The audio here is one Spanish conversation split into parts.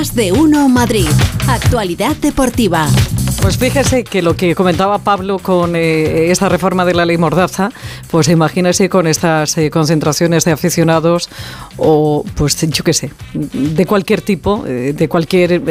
De uno Madrid. Actualidad deportiva. Pues fíjese que lo que comentaba Pablo con eh, esta reforma de la ley Mordaza, pues imagínese con estas eh, concentraciones de aficionados o, pues yo qué sé, de cualquier tipo, eh, de cualquier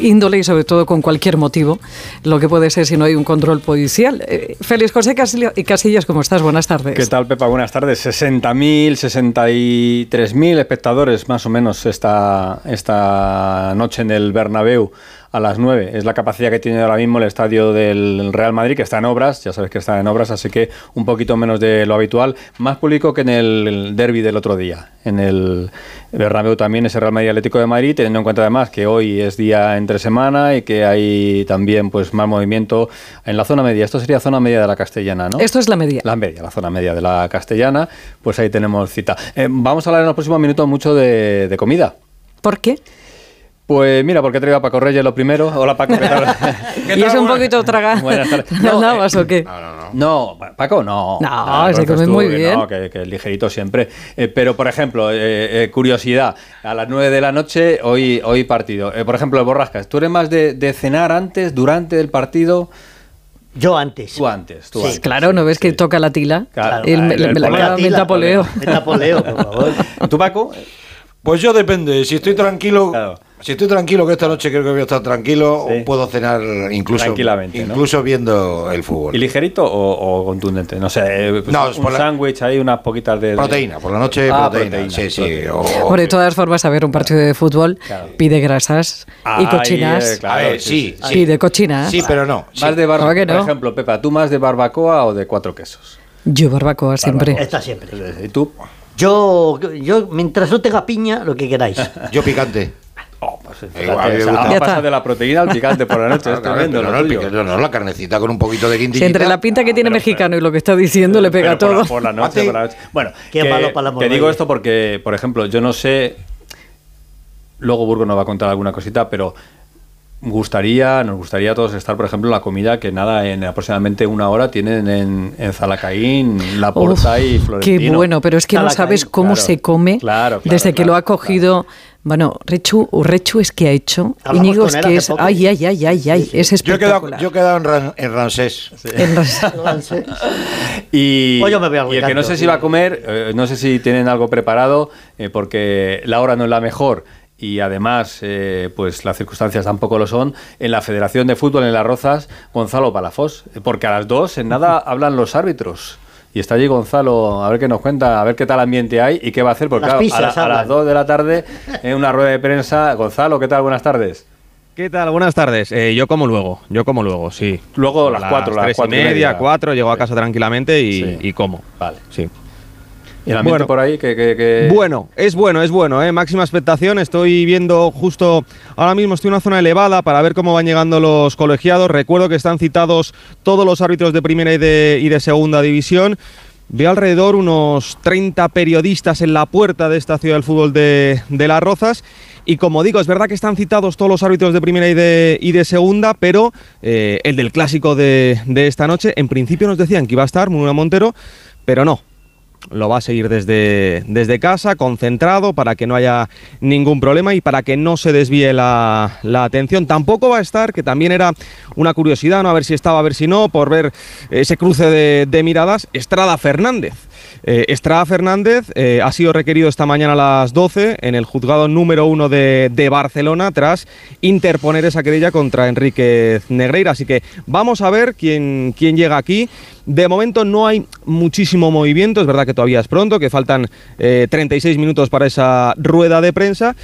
índole y sobre todo con cualquier motivo, lo que puede ser si no hay un control policial. Félix José Casillas, ¿cómo estás? Buenas tardes. ¿Qué tal, Pepa? Buenas tardes. 60.000, 63.000 espectadores más o menos esta, esta noche en el Bernabéu a las 9. Es la capacidad que tiene ahora mismo el estadio del Real Madrid, que está en obras, ya sabes que está en obras, así que un poquito menos de lo habitual. Más público que en el derby del otro día. En el Bernabéu también ese Real Madrid Atlético de Madrid, teniendo en cuenta además que hoy es día entre semana y que hay también pues más movimiento en la zona media. Esto sería zona media de la castellana, ¿no? Esto es la media. La media, la zona media de la castellana. Pues ahí tenemos cita. Eh, vamos a hablar en los próximos minutos mucho de, de comida. ¿Por qué? Pues mira, porque traigo a Paco Reyes lo primero. Hola Paco, ¿qué tal? ¿Y es un poquito traga? Buenas tardes. ¿No, eh, o qué? No, no, no. No, Paco, no. No, se come muy bien. No, que, que, ligerito siempre. Eh, pero, por ejemplo, eh, curiosidad, a las 9 de la noche, hoy, hoy partido. por ejemplo, el Borrascas, ¿tú eres más de, cenar antes, durante el partido? Yo antes. Tú antes, tú antes. Claro, ¿no ves que toca la tila? Claro, el, el, el, el tapoleo. El tapoleo, por favor. ¿Tú, Paco? Pues yo depende. Si estoy tranquilo... Claro si estoy tranquilo, que esta noche creo que voy a estar tranquilo, puedo cenar incluso, Tranquilamente, incluso viendo el fútbol. ¿Y ligerito o, contundente? No sé, eh, pues no, un sándwich, hay unas poquitas de, Proteína, por la noche ah, proteína. Sí, sí. O, de todas formas, a ver, un partido de fútbol pide grasas y cochinas. a ver, sí, sí. de cochinas. Sí, pero no. Más de barbacoa, por ejemplo, Pepa, ¿tú más de barbacoa o de cuatro quesos? Yo barbacoa siempre. Está siempre. ¿Y tú? Yo, yo, mientras no tenga piña, lo que queráis. yo picante. Pues pasa de la proteína al picante por la noche. es tremendo. No, no, no, la carnecita con un poquito de quintillita. entre la pinta que tiene mexicano y lo que está diciendo le pega todo. Por la, noche, por la noche. Bueno, Qué que, malo para la te digo esto porque, por ejemplo, yo no sé. Luego Burgo nos va a contar alguna cosita, pero gustaría, nos gustaría a todos estar, por ejemplo, en la comida que nada, en aproximadamente una hora tienen en, en Zalacaín, La Porta y Florentino. Qué bueno, pero es que no sabes cómo se come desde que lo ha cogido bueno, Rechu, Rechu es que ha hecho. Íñigo es que es. Ay, ay, ay, ay, ay. Es espectacular. Yo he quedado, yo en, Rancés. En Rancés. y, pues y, el que no sé si va a comer, eh, no sé si tienen algo preparado, eh, porque la hora no es la mejor y además eh, pues las circunstancias tampoco lo son, en la Federación de Fútbol en Las Rozas, Gonzalo Palafós, porque a las dos en nada hablan los árbitros. Y está allí Gonzalo, a ver qué nos cuenta, a ver qué tal ambiente hay y qué va a hacer, porque a, las 2 de la tarde en una rueda de prensa. Gonzalo, ¿qué tal? Buenas tardes. ¿Qué tal? Buenas tardes. Eh, yo como luego, yo como luego, sí. Luego las 4, las 3 y media, 4, llego a casa tranquilamente y, y como. Vale. Sí. ¿Y el ambiente por ahí? Que, Bueno, es bueno, es bueno, ¿eh? máxima expectación. Estoy viendo justo ahora mismo, estoy en una zona elevada para ver cómo van llegando los colegiados. Recuerdo que están citados todos los árbitros de primera y de, y de segunda división. Veo alrededor unos 30 periodistas en la puerta de esta ciudad del fútbol de, Las Rozas. Y como digo, es verdad que están citados todos los árbitros de primera y de, y de segunda, pero eh, el del clásico de, de, esta noche, en principio nos decían que iba a estar Mununa Montero, pero no lo va a seguir desde, desde casa, concentrado, para que no haya ningún problema y para que no se desvíe la, atención. Tampoco va a estar, que también era una curiosidad, ¿no? a ver si estaba, a ver si no, por ver ese cruce de, de miradas, Estrada Fernández. Eh, Estrada Fernández eh, ha sido requerido esta mañana a las 12 en el juzgado número 1 de, de, Barcelona tras interponer esa querella contra Enrique Negreira. Así que vamos a ver quién, quién llega aquí. De momento no hay muchísimo movimiento, es verdad que todavía es pronto, que faltan 36 eh, minutos para esa rueda de prensa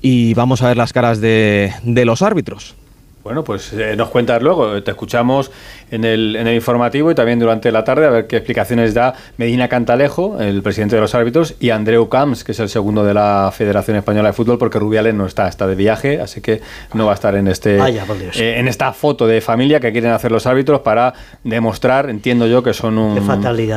y vamos a ver las caras de, de los árbitros. Bueno, pues eh, nos cuentas luego. Te escuchamos en el, en el informativo y también durante la tarde a ver qué explicaciones da Medina Cantalejo, el presidente de los árbitros, y Andreu Camps, que es el segundo de la Federación Española de Fútbol, porque Rubiales no está, está de viaje, así que no va a estar en este eh, en esta foto de familia que quieren hacer los árbitros para demostrar, entiendo yo, que son un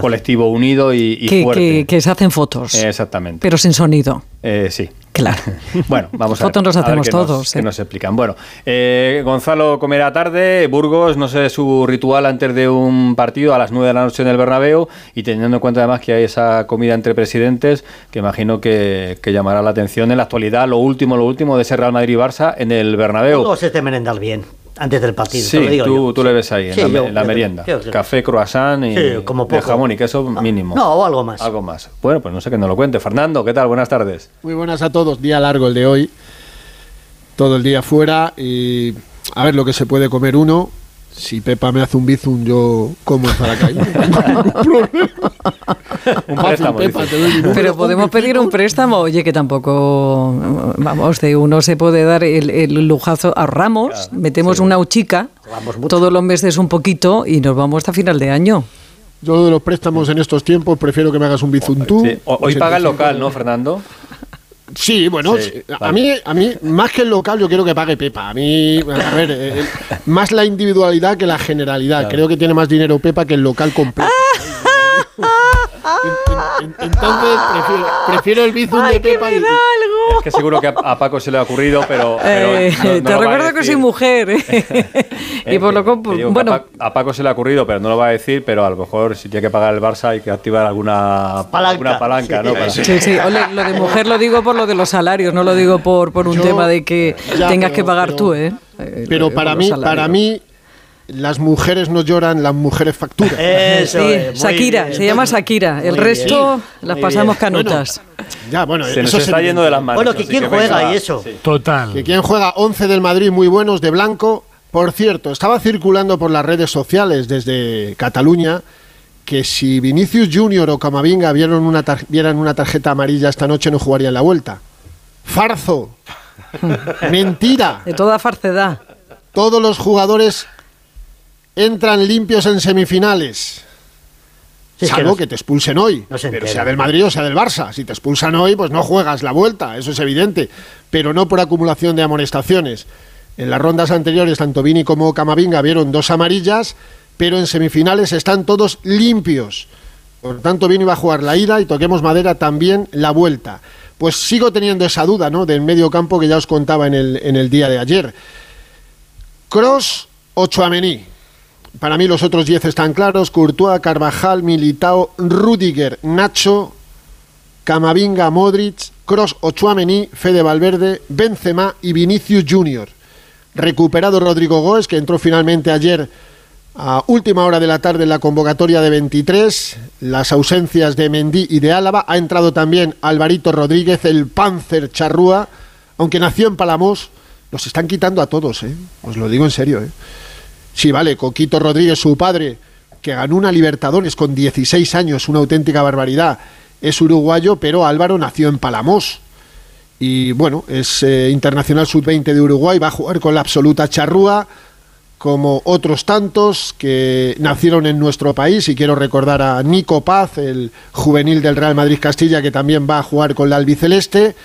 colectivo unido y, que, fuerte. Que, se hacen fotos. Exactamente. Pero sin sonido. Eh, sí. Claro. Bueno, vamos a ver. Fotos nos hacemos nos- todos, qué ¿eh? nos explican. Bueno, eh, Gonzalo comerá tarde, Burgos, no sé, su ritual antes de un partido a las 9 de la noche en el Bernabéu y teniendo en cuenta además que hay esa comida entre presidentes que imagino que, que llamará la atención en la actualidad, lo último, lo último de ese Real Madrid-Barça en el Bernabéu. Todos se te merendar bien antes del partido. te lo Sí, digo tú, yo. tú le ves ahí, en Sí, la, yo- en la yo- merienda. yo- yo- Café, croissant y Sí, como de jamón y queso mínimo. No, o algo más. Algo más. Bueno, pues no sé que nos lo cuente. Fernando, ¿qué tal? Buenas tardes. Muy buenas a todos, día largo el de hoy, todo el día fuera y a ver lo que se puede comer uno. Si Pepa me hace un bizum, yo como en Zaracay. No tengo ningún problema. Un préstamo, Pepa, te doy Pero podemos pedir un préstamo, oye, que tampoco, vamos, de uno se puede dar el, el lujazo, ahorramos, metemos una uchica, todos los meses un poquito y nos vamos hasta final de año. Yo lo de los préstamos en estos tiempos prefiero que me hagas un bizum tú. Sí. Hoy paga el 85. local, ¿no, Fernando? Sí, bueno, Sí, a vale. mí, a mí más que el local yo quiero que pague Pepa. A mí, a ver, eh, más la individualidad que la generalidad. Creo que tiene más dinero Pepa que el local completo. En- en- Entonces prefiero, prefiero el bizum de Pepa y, Es que seguro que a, a Paco se le ha ocurrido, pero. pero Eh, no- no te lo va a recuerdo que soy mujer. ¿eh? y por lo que- compu- que digo que bueno, a, Pa- a Paco se le ha ocurrido, pero no lo va a decir. Pero a lo mejor si tiene que pagar el Barça hay que activar alguna Palanca. alguna palanca, Sí. ¿no? Para- Sí, sí, ole, lo de mujer lo digo por lo de los salarios, no lo digo por, por un Yo- tema de que ya, tengas pero- que pagar pero- tú, ¿eh? Eh, Pero para mí, salarios. para mí, las mujeres no lloran, las mujeres facturan. Eso Sí, es, muy Shakira, bien. se llama Shakira. El resto bien. las pasamos bien. canutas. Ya, bueno, Se nos eso es está yendo de las manos. Bueno, que quién juega y eso. sí. Total. Que quien juega 11 del Madrid muy buenos de blanco. Por cierto, estaba circulando por las redes sociales desde Cataluña que si Vinicius Junior o Camavinga vieron una tar- vieran una tarjeta amarilla esta noche no jugarían la vuelta. Farzo. Mentira. De toda farcedad. Todos los jugadores entran limpios en semifinales. Sí, es que Salvo no- que te expulsen hoy. no se pero sea del Madrid o sea del Barça. Si te expulsan hoy, pues no juegas la vuelta. Eso es evidente. Pero no por acumulación de amonestaciones. En las rondas anteriores, tanto Vini como Camavinga vieron dos amarillas, pero en semifinales están todos limpios. Por tanto, Vini va a jugar la ida y toquemos madera también la vuelta. Pues sigo teniendo esa duda, ¿no? Del medio campo que ya os contaba en el, en el día de ayer. Cross o. Para mí los otros 10 están claros. Courtois, Carvajal, Militao, Rudiger, Nacho, Camavinga, Modric, Cross o Chouameni, Fede Valverde, Benzema y Vinicius Junior. Recuperado Rodrigo Goes, que entró finalmente ayer a última hora de la tarde en la convocatoria de 23. Las ausencias de Mendy y de Álava. Ha entrado también Alvarito Rodríguez, el Panzer Charrúa, aunque nació en Palamos. Los están quitando a todos, ¿eh? Os lo digo en serio, ¿eh? Sí, vale, Coquito Rodríguez, su padre, que ganó una Libertadores con 16 años, una auténtica barbaridad, es uruguayo, pero Álvaro nació en Palamos. Y bueno, es eh, internacional sub-20 de Uruguay, va a jugar con la absoluta charrúa, como otros tantos que nacieron en nuestro país. Y quiero recordar a Nico Paz, el juvenil del Real Madrid Castilla, que también va a jugar con la albiceleste.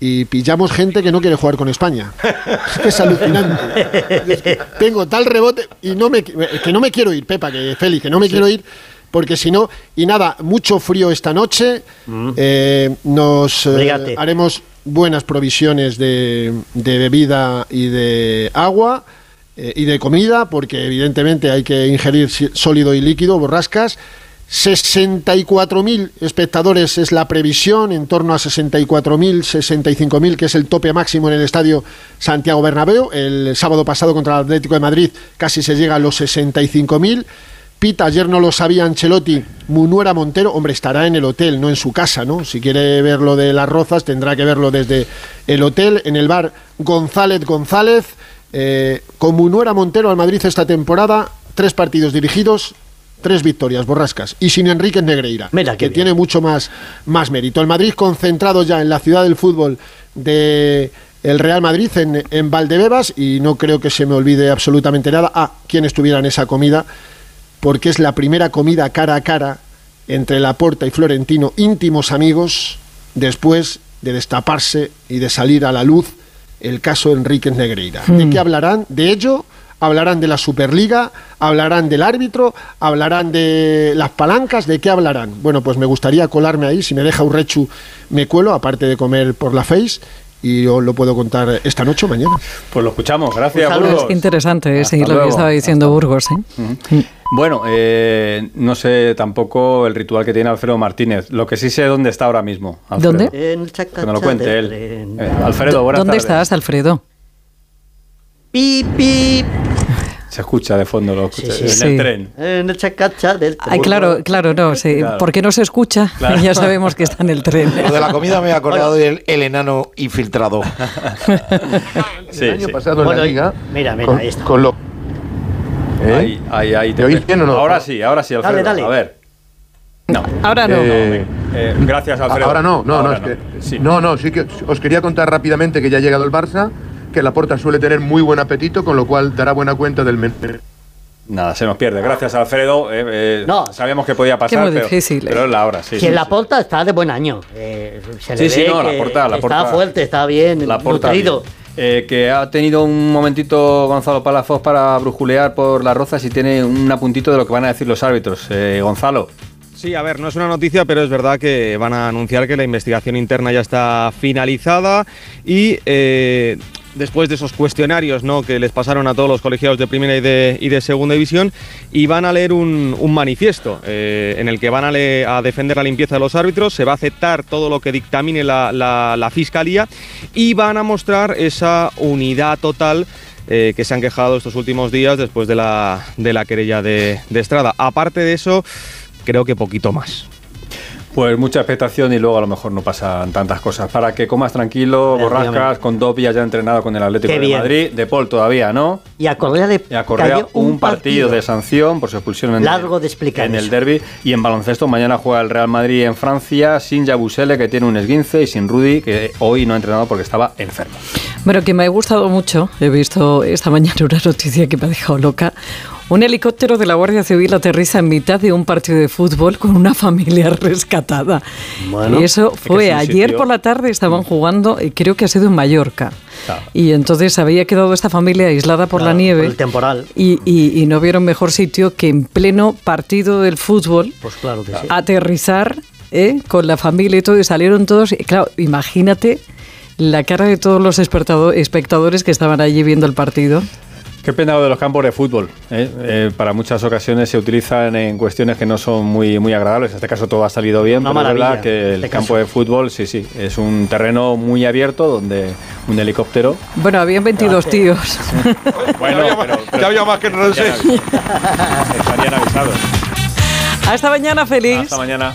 Y pillamos gente que no quiere jugar con España. Es que es alucinante. Es que tengo tal rebote y no me que no me quiero ir, Pepa, que Félix, que no me quiero ir porque si no y nada, mucho frío esta noche. Eh, nos eh, haremos buenas provisiones de, de bebida y de agua eh, y de comida, porque evidentemente hay que ingerir sólido y líquido, borrascas. 64.000 espectadores es la previsión, en torno a 64.000, 65.000, que es el tope máximo en el estadio Santiago Bernabéu. El sábado pasado contra el Atlético de Madrid casi se llega a los 65.000. Pita, ayer no lo sabía Ancelotti, Munuera Montero, hombre, estará en el hotel, no en su casa, ¿no? Si quiere ver lo de las rozas, tendrá que verlo desde el hotel, en el bar González González. Eh, con Munuera Montero al Madrid esta temporada, tres partidos dirigidos, tres victorias, borrascas, y sin Enrique Negreira, Mira que bien. tiene mucho más, más mérito. El Madrid concentrado ya en la ciudad del fútbol de el Real Madrid en, en Valdebebas, y no creo que se me olvide absolutamente nada. Ah, quién estuviera en esa comida, porque es la primera comida cara a cara entre Laporta y Florentino, íntimos amigos, después de destaparse y de salir a la luz el caso Enríquez Negreira. ¿De qué hablarán? De ello hablarán de la Superliga, hablarán del árbitro, hablarán de las palancas, ¿de qué hablarán? Bueno, pues me gustaría colarme ahí, si me deja Urrechu me cuelo, aparte de comer por la Face, y os lo puedo contar esta noche o mañana. Pues lo escuchamos, gracias Pues, Burgos. Es interesante eh, seguir lo que estaba diciendo Burgos. ¿eh? Bueno, eh, no sé tampoco el ritual que tiene Alfredo Martínez. Lo que sí sé dónde está ahora mismo. Alfredo. ¿Dónde? En el Que me lo cuente él. Eh, Alfredo, buenas ¿Dónde tardes. estás, Alfredo? Pip, pip. Se escucha de fondo, lo escucha, Sí, en sí. el tren. En el chacacha del tren. Ay, claro, claro, no, sí, Claro. porque no se escucha, Claro. ya sabemos que está en el tren. Lo de la comida me he acordado del el enano infiltrado. Sí, el año sí. pasado Bueno, en la liga. mira, mira, con, ahí está. con lo. ¿Eh? Ahí, ahí, ahí te ¿Me oís pe- bien o no? Ahora sí, ahora sí, Alfredo. Dale, dale. A ver. No. Ahora no. Eh, Eh, gracias, Alfredo. Ahora no, no, Ahora no, es que- Sí. no, no, sí que os quería contar rápidamente que ya ha llegado el Barça, que la Porta suele tener muy buen apetito, con lo cual dará buena cuenta del menú. Nada, se nos pierde. Gracias, Alfredo. Eh, eh, No. Sabíamos que podía pasar, muy pero, difícil, pero eh. es la hora, sí. Si sí, en la sí. porta está de buen año. Eh, se Sí, le sí, ve no, la porta, la está porta. fuerte, está bien, La porta nutrido. bien. Eh, que ha tenido un momentito Gonzalo Palafox para brujulear por las rozas y tiene un apuntito de lo que van a decir los árbitros. Eh, Gonzalo. Sí, a ver, no es una noticia, pero es verdad que van a anunciar que la investigación interna ya está finalizada y eh, después de esos cuestionarios ¿no? que les pasaron a todos los colegiados de primera y de, segunda división, y van a leer un, manifiesto eh, en el que van a, defender la limpieza de los árbitros, se va a aceptar todo lo que dictamine la, fiscalía y van a mostrar esa unidad total eh, que se han quejado estos últimos días después de la, querella de Estrada. Aparte de eso, creo que poquito más. Pues mucha expectación y luego a lo mejor no pasan tantas cosas. Para que comas tranquilo, borrascas, con dos ya entrenado con el Atlético de. Madrid. De Paul todavía, ¿no? Y a Correa le Y a Correa cayó un, partido, de sanción por su expulsión en, Largo de explicar en el derby. Y en baloncesto mañana juega el Real Madrid en Francia sin Yabusele que tiene un esguince y sin Rudy que hoy no ha entrenado porque estaba enfermo. Bueno, que me ha gustado mucho, he visto esta mañana una noticia que me ha dejado loca. Un helicóptero de la Guardia Civil aterriza en mitad de un partido de fútbol con una familia rescatada. Bueno. y eso fue es ayer sitio- por la tarde, estaban jugando, y creo que ha sido en Mallorca. Claro. Y entonces había quedado esta familia aislada por la nieve. por el temporal. Y, y- y no vieron mejor sitio que en pleno partido del fútbol Pues claro que sí. aterrizar ¿eh? con la familia y todo, y salieron todos. Y claro, imagínate la cara de todos los espectado- espectadores que estaban allí viendo el partido. Qué pena lo de los campos de fútbol. ¿eh? Eh, para muchas ocasiones se utilizan en cuestiones que no son muy, muy agradables. En este caso todo ha salido bien, Una pero es verdad que en el este campo caso. de fútbol, sí, sí, es un terreno muy abierto donde un helicóptero. Bueno, habían 22 tíos. Bueno, ya había más que no lo sé. Estarían avisados. Hasta mañana, feliz. Hasta mañana.